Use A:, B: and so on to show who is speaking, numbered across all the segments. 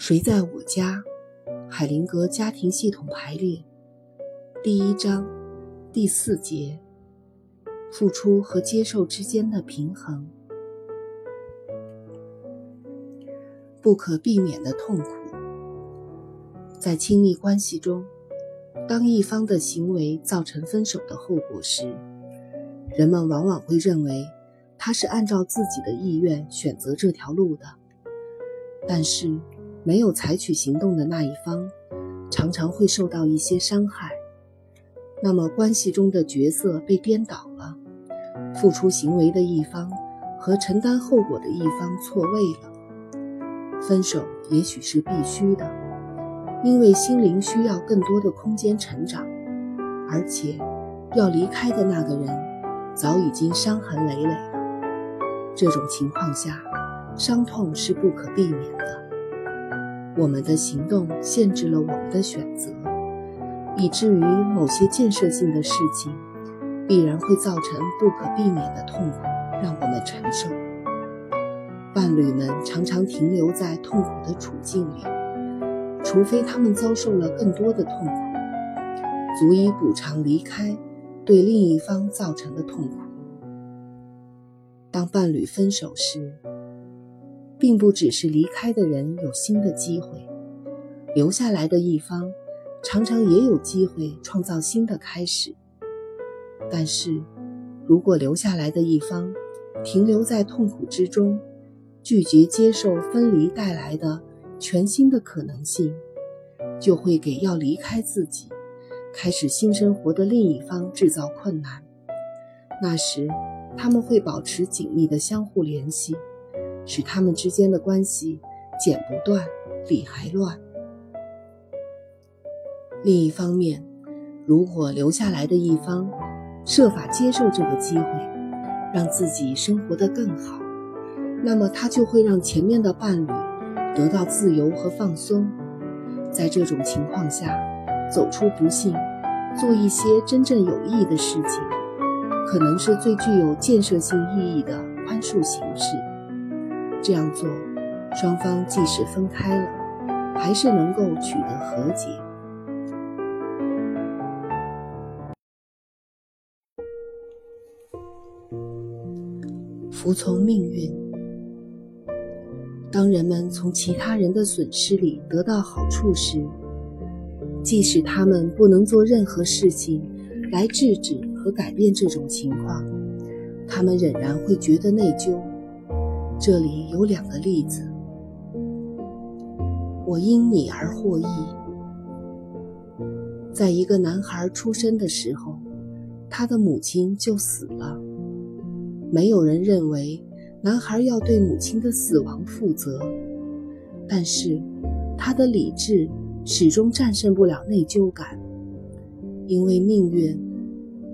A: 谁在我家？海灵格家庭系统排列，第一章，第四节：付出和接受之间的平衡。不可避免的痛苦，在亲密关系中，当一方的行为造成分手的后果时，人们往往会认为他是按照自己的意愿选择这条路的，但是。没有采取行动的那一方，常常会受到一些伤害。那么，关系中的角色被颠倒了，付出行为的一方和承担后果的一方错位了。分手也许是必须的，因为心灵需要更多的空间成长，而且要离开的那个人早已经伤痕累累了。这种情况下，伤痛是不可避免的。我们的行动限制了我们的选择，以至于某些建设性的事情必然会造成不可避免的痛苦，让我们承受。伴侣们常常停留在痛苦的处境里，除非他们遭受了更多的痛苦，足以补偿离开对另一方造成的痛苦。当伴侣分手时，并不只是离开的人有新的机会，留下来的一方常常也有机会创造新的开始。但是，如果留下来的一方停留在痛苦之中，拒绝接受分离带来的全新的可能性，就会给要离开自己、开始新生活的另一方制造困难。那时，他们会保持紧密的相互联系。使他们之间的关系剪不断，理还乱。另一方面，如果留下来的一方设法接受这个机会，让自己生活得更好，那么他就会让前面的伴侣得到自由和放松。在这种情况下，走出不幸，做一些真正有益的事情，可能是最具有建设性意义的宽恕形式。这样做，双方即使分开了，还是能够取得和解。服从命运。当人们从其他人的损失里得到好处时，即使他们不能做任何事情来制止和改变这种情况，他们仍然会觉得内疚。这里有两个例子。我因你而获益。在一个男孩出生的时候，他的母亲就死了。没有人认为男孩要对母亲的死亡负责，但是他的理智始终战胜不了内疚感，因为命运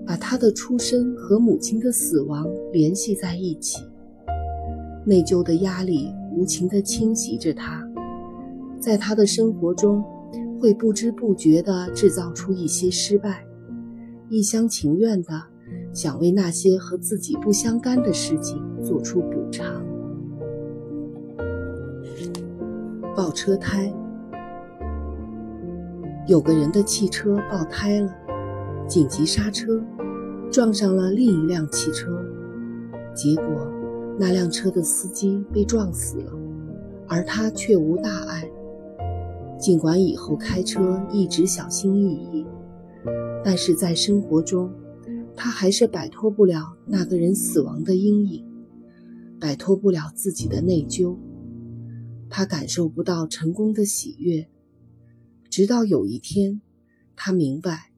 A: 把他的出生和母亲的死亡联系在一起。内疚的压力无情地侵袭着他，在他的生活中，会不知不觉地制造出一些失败，一厢情愿地想为那些和自己不相干的事情做出补偿。爆车胎，有个人的汽车爆胎了，紧急刹车，撞上了另一辆汽车，结果。那辆车的司机被撞死了，而他却无大碍。尽管以后开车一直小心翼翼，但是在生活中，他还是摆脱不了那个人死亡的阴影，摆脱不了自己的内疚。他感受不到成功的喜悦，直到有一天，他明白，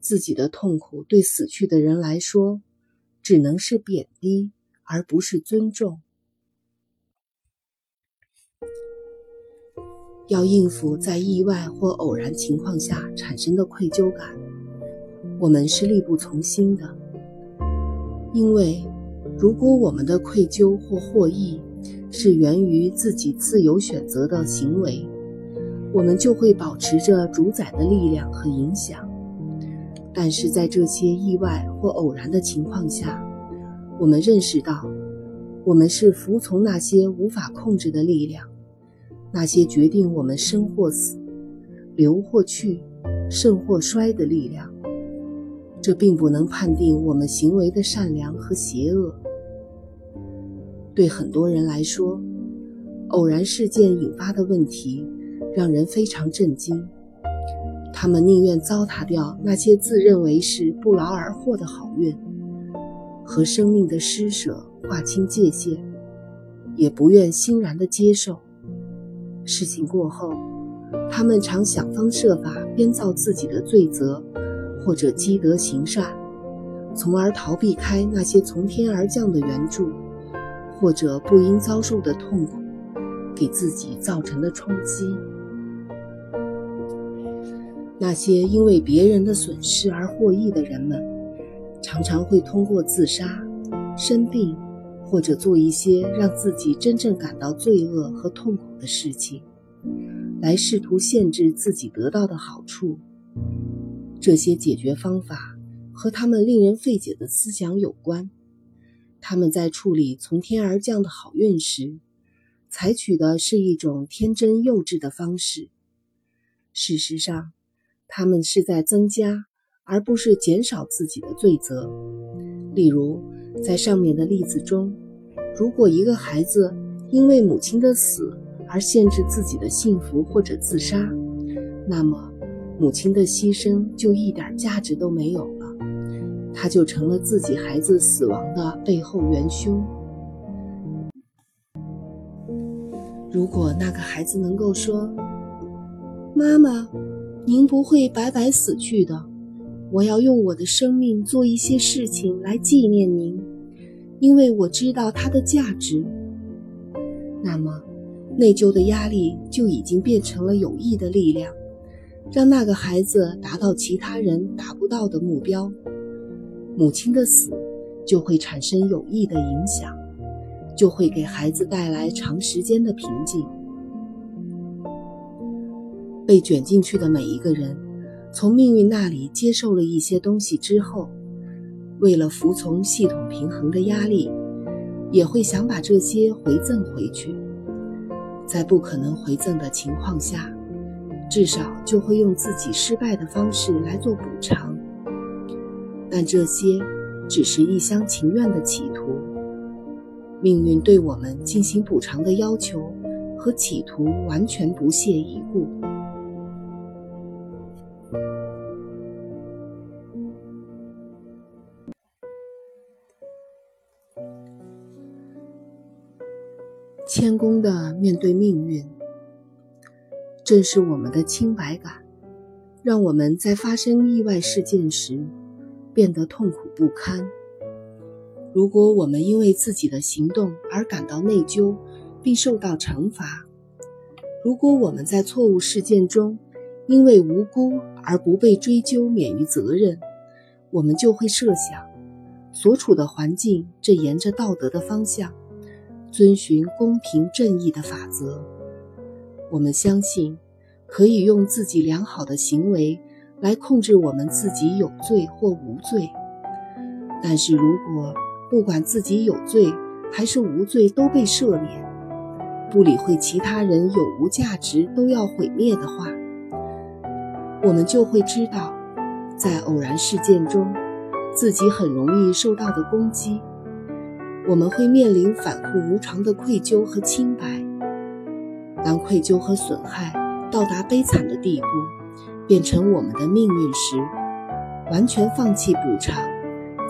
A: 自己的痛苦对死去的人来说，只能是贬低。而不是尊重。要应付在意外或偶然情况下产生的愧疚感，我们是力不从心的。因为，如果我们的愧疚或获益是源于自己自由选择的行为，我们就会保持着主宰的力量和影响。但是在这些意外或偶然的情况下，我们认识到，我们是服从那些无法控制的力量，那些决定我们生或死、留或去、盛或衰的力量。这并不能判定我们行为的善良和邪恶。对很多人来说，偶然事件引发的问题让人非常震惊。他们宁愿糟蹋掉那些自认为是不劳而获的好运，和生命的施舍划清界限，也不愿欣然地接受。事情过后，他们常想方设法编造自己的罪责，或者积德行善，从而逃避开那些从天而降的援助，或者不应遭受的痛苦给自己造成的冲击。那些因为别人的损失而获益的人们，常常会通过自杀、生病，或者做一些让自己真正感到罪恶和痛苦的事情，来试图限制自己得到的好处。这些解决方法和他们令人费解的思想有关。他们在处理从天而降的好运时，采取的是一种天真幼稚的方式。事实上，他们是在增加，而不是减少自己的罪责。例如，在上面的例子中，如果一个孩子因为母亲的死而限制自己的幸福或者自杀，那么母亲的牺牲就一点价值都没有了，他就成了自己孩子死亡的背后元凶。如果那个孩子能够说：“妈妈。”您不会白白死去的，我要用我的生命做一些事情来纪念您，因为我知道它的价值。那么，内疚的压力就已经变成了有益的力量，让那个孩子达到其他人达不到的目标。母亲的死就会产生有益的影响，就会给孩子带来长时间的平静。被卷进去的每一个人，从命运那里接受了一些东西之后，为了服从系统平衡的压力，也会想把这些回赠回去。在不可能回赠的情况下，至少就会用自己失败的方式来做补偿。但这些只是一厢情愿的企图。命运对我们进行补偿的要求和企图完全不屑一顾。谦恭地面对命运，正是我们的清白感，让我们在发生意外事件时变得痛苦不堪。如果我们因为自己的行动而感到内疚，并受到惩罚；如果我们在错误事件中因为无辜而不被追究免于责任，我们就会设想，所处的环境正沿着道德的方向。遵循公平正义的法则，我们相信可以用自己良好的行为来控制我们自己有罪或无罪。但是如果不管自己有罪还是无罪都被赦免，不理会其他人有无价值都要毁灭的话，我们就会知道，在偶然事件中，自己很容易受到的攻击。我们会面临反复无常的愧疚和清白。当愧疚和损害到达悲惨的地步，变成我们的命运时，完全放弃补偿，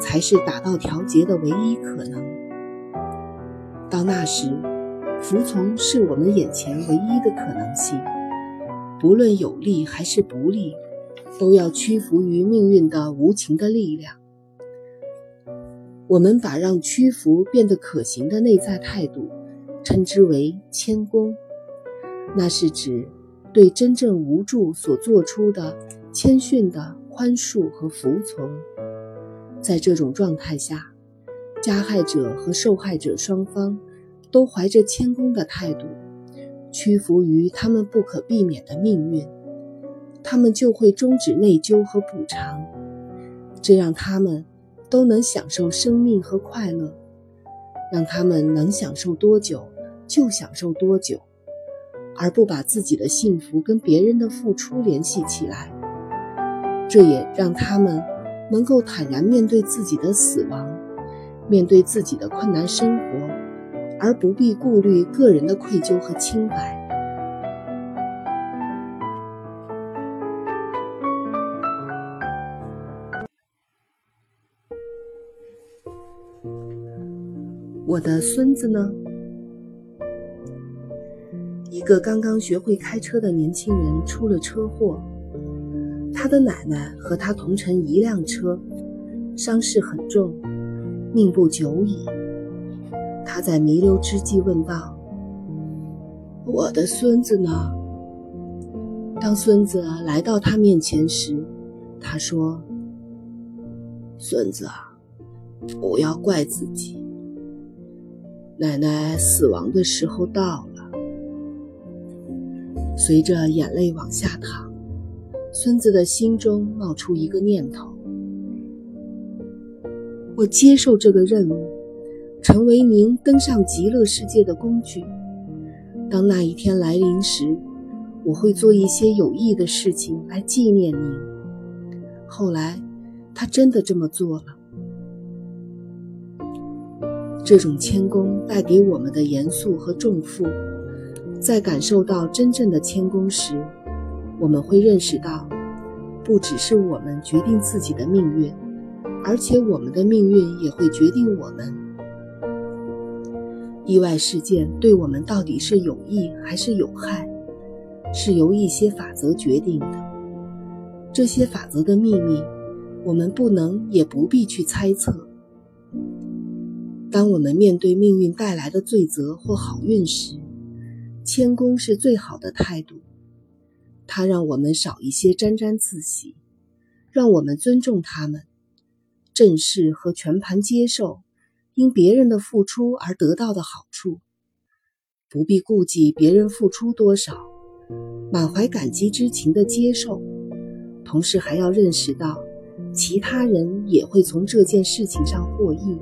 A: 才是达到调节的唯一可能。到那时，服从是我们眼前唯一的可能性。不论有利还是不利，都要屈服于命运的无情的力量。我们把让屈服变得可行的内在态度，称之为谦恭。那是指对真正无助所做出的谦逊的宽恕和服从。在这种状态下，加害者和受害者双方都怀着谦恭的态度，屈服于他们不可避免的命运，他们就会终止内疚和补偿，这让他们。都能享受生命和快乐，让他们能享受多久就享受多久，而不把自己的幸福跟别人的付出联系起来。这也让他们能够坦然面对自己的死亡，面对自己的困难生活，而不必顾虑个人的愧疚和清白。我的孙子呢？一个刚刚学会开车的年轻人出了车祸，他的奶奶和他同乘一辆车，伤势很重，命不久矣。他在弥留之际问道：“我的孙子呢？”当孙子来到他面前时，他说：“孙子啊，不要怪自己。”奶奶死亡的时候到了，随着眼泪往下淌，孙子的心中冒出一个念头：我接受这个任务，成为您登上极乐世界的工具。当那一天来临时，我会做一些有益的事情来纪念您。后来，他真的这么做了。这种谦恭带给我们的严肃和重负，在感受到真正的谦恭时，我们会认识到，不只是我们决定自己的命运，而且我们的命运也会决定我们。意外事件对我们到底是有益还是有害，是由一些法则决定的。这些法则的秘密，我们不能也不必去猜测。当我们面对命运带来的罪责或好运时，谦恭是最好的态度。它让我们少一些沾沾自喜，让我们尊重他们，正视和全盘接受因别人的付出而得到的好处，不必顾忌别人付出多少，满怀感激之情的接受，同时还要认识到，其他人也会从这件事情上获益。